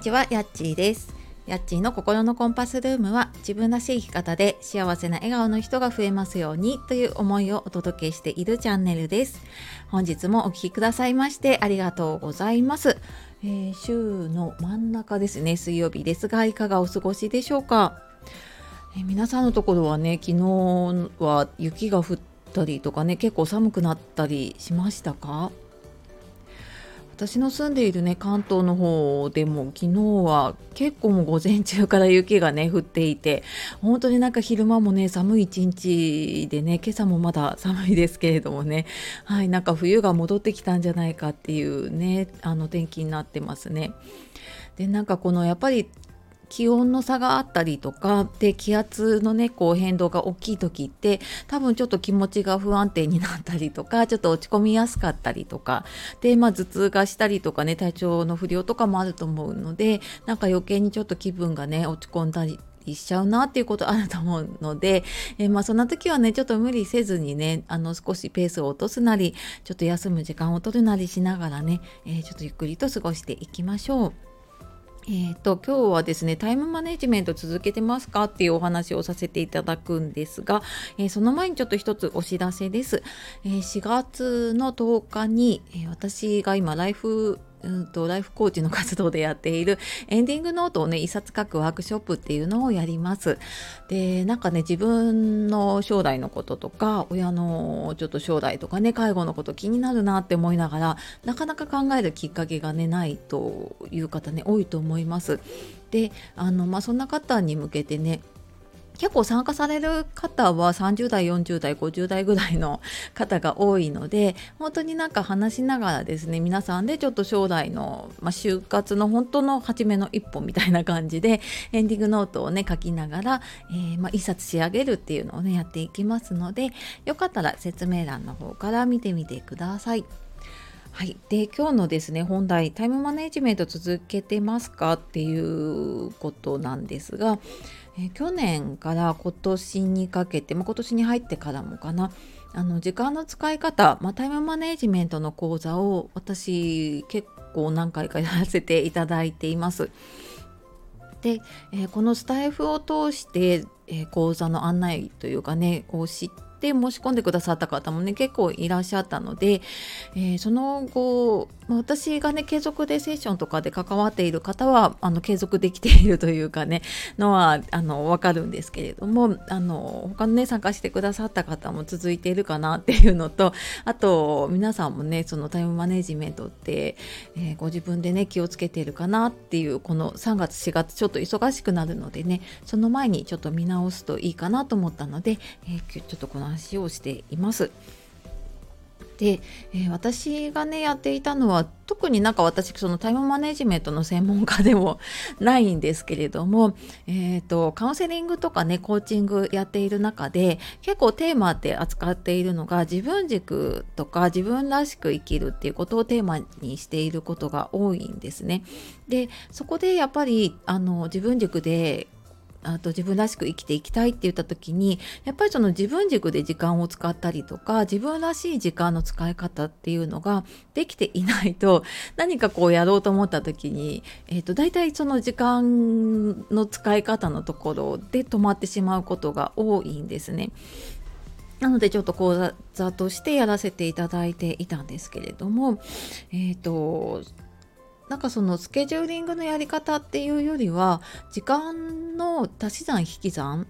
ちは、やっちーです。やっちーの心のコンパスルームは自分らしい生き方で幸せな笑顔の人が増えますようにという思いをお届けしているチャンネルです。本日もお聴きくださいましてありがとうございます。えー週の真ん中ですね、水曜日ですが、いかがお過ごしでしょうか？えー皆さんのところはね、昨日は雪が降ったりとかね、結構寒くなったりしましたか？私の住んでいるね関東の方でも昨日は結構もう午前中から雪がね降っていて本当になんか昼間もね寒い一日でね今朝もまだ寒いですけれどもねはいなんか冬が戻ってきたんじゃないかっていうねあの天気になってますね。でなんかこのやっぱり気温の差があったりとかで気圧のねこう変動が大きい時って多分ちょっと気持ちが不安定になったりとか ちょっと落ち込みやすかったりとかでまあ頭痛がしたりとかね体調の不良とかもあると思うのでなんか余計にちょっと気分がね落ち込んだりしちゃうなっていうこと あると思うので、えーまあそんな時はねちょっと無理せずにねあの少しペースを落とすなりちょっと休む時間を取るなりしながらね、えーちょっとゆっくりと過ごしていきましょう。えー、と今日はですねタイムマネジメント続けてますかっていうお話をさせていただくんですが、えーその前にちょっと一つお知らせです、えー4月の10日に、えー私が今ライフうんとライフコーチの活動でやっているエンディングノートをね一冊書くワークショップっていうのをやります。でなんかね自分の将来のこととか親のちょっと将来とかね介護のこと気になるなって思いながらなかなか考えるきっかけがねないという方ね多いと思います。であのまあそんな方に向けてね結構参加される方は30代40代50代ぐらいの方が多いので本当になんか話しながらですね皆さんでちょっと将来の、まあ、就活の本当の初めの一歩みたいな感じでエンディングノートをね書きながら、えーまあ、一冊仕上げるっていうのをねやっていきますのでよかったら説明欄の方から見てみてください。はい、で今日のですね本題タイムマネジメント続けてますかっていうことなんですが、え去年から今年にかけて、まあ、今年に入ってからもかなあの時間の使い方、まあ、タイムマネジメントの講座を私結構何回かやらせていただいています。で、えーこのスタイフを通して、えー講座の案内というかねを知って申し込んでくださった方もね結構いらっしゃったので、えーその後、私がね継続でセッションとかで関わっている方はあの継続できているというかねのはあの分かるんですけれどもあの他のね参加してくださった方も続いているかなっていうのとあと皆さんもねそのタイムマネジメントって、えーご自分でね気をつけているかなっていうこの3月4月ちょっと忙しくなるのでねその前にちょっと見直すといいかなと思ったので、えーちょっとこの話をしています。で、えー私がねやっていたのは特になんか私そのタイムマネジメントの専門家でも ないんですけれども、えー、とカウンセリングとかねコーチングやっている中で結構テーマって扱っているのが自分軸とか自分らしく生きるっていうことをテーマにしていることが多いんですね。でそこでやっぱりあの自分軸であと自分らしく生きていきたいって言った時にやっぱりその自分軸で時間を使ったりとか自分らしい時間の使い方っていうのができていないと 何かこうやろうと思った時に、えー、と大体その時間の使い方のところで止まってしまうことが多いんですね。なのでちょっと講座としてやらせていただいていたんですけれども、えっ、となんかそのスケジューリングのやり方っていうよりは時間の足し算引き算、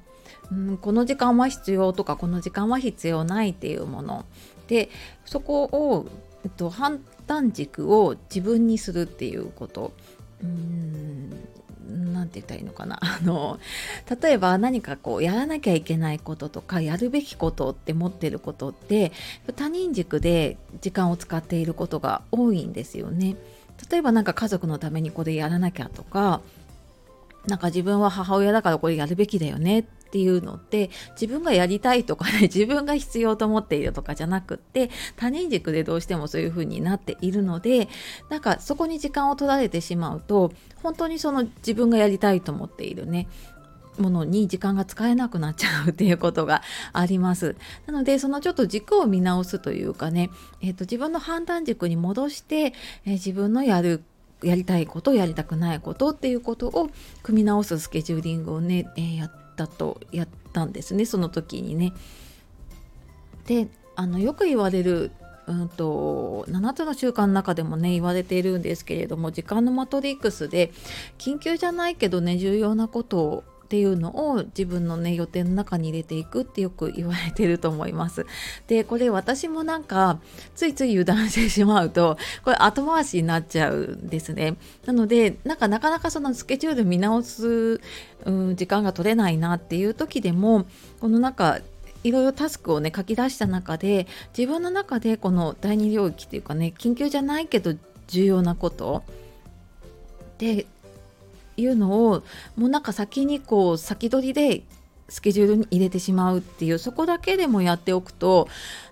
うん、この時間は必要とかこの時間は必要ないっていうものでそこを、えっと、判断軸を自分にするっていうこと。うんなんて言ったらいいのかな あの例えば何かこうやらなきゃいけないこととかやるべきことって持ってることって他人軸で時間を使っていることが多いんですよね。例えばなんか家族のためにこれやらなきゃとかなんか自分は母親だからこれやるべきだよねっていうのって自分がやりたいとかね 自分が必要と思っているとかじゃなくって他人軸でどうしてもそういう風になっているのでなんかそこに時間を取られてしまうと本当にその自分がやりたいと思っているね。ものに時間が使えなくなっちゃうっていうことがあります。なのでそのちょっと軸を見直すというかね、えー、と自分の判断軸に戻して、えー自分のやるやりたいことやりたくないことっていうことを組み直すスケジューリングをね、えー、やったとやったんですねその時にね。であのよく言われるうんと7つの習慣の中でもね言われているんですけれども時間のマトリックスで緊急じゃないけどね重要なことをっていうのを自分のね予定の中に入れていくってよく言われてると思います。でこれ私もなんかついつい油断してしまうとこれ後回しになっちゃうんですね。なのでなんかなかなかそのスケジュール見直す、うん、時間が取れないなっていう時でもこの中いろいろタスクをね書き出した中で自分の中でこの第二領域っていうかね緊急じゃないけど重要なことでいうのをもうなんか先にこう先取りでスケジュールに入れてしまうっていうそこだけでもやっておくと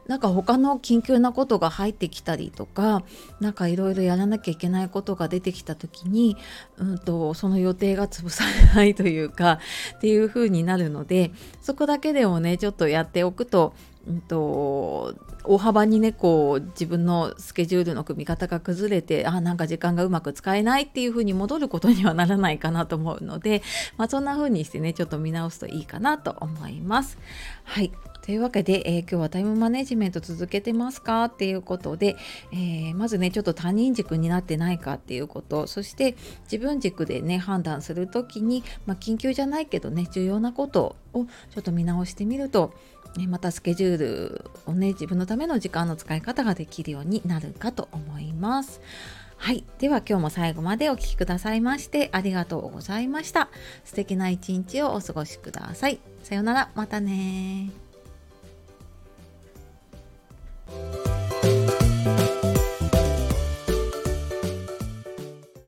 なんか他の緊急なことが入ってきたりとか何かいろいろやらなきゃいけないことが出てきた時に、うんと、その予定が潰されないというかっていう風になるのでそこだけでもねちょっとやっておくとうんと、大幅にねこう自分のスケジュールの組み方が崩れてあなんか時間がうまく使えないっていう風に戻ることにはならないかなと思うので、まあ、そんな風にしてねちょっと見直すといいかなと思います。はいというわけで、えー、今日はタイムマネジメント続けてますかっていうことで、えー、まずねちょっと他人軸になってないかっていうことそして自分軸でね判断する時に、まあ、緊急じゃないけどね重要なことをちょっと見直してみるとね、またスケジュールをね自分のための時間の使い方ができるようになるかと思います。はい。では今日も最後までお聴きくださいましてありがとうございました。素敵な一日をお過ごしください。さようなら。またね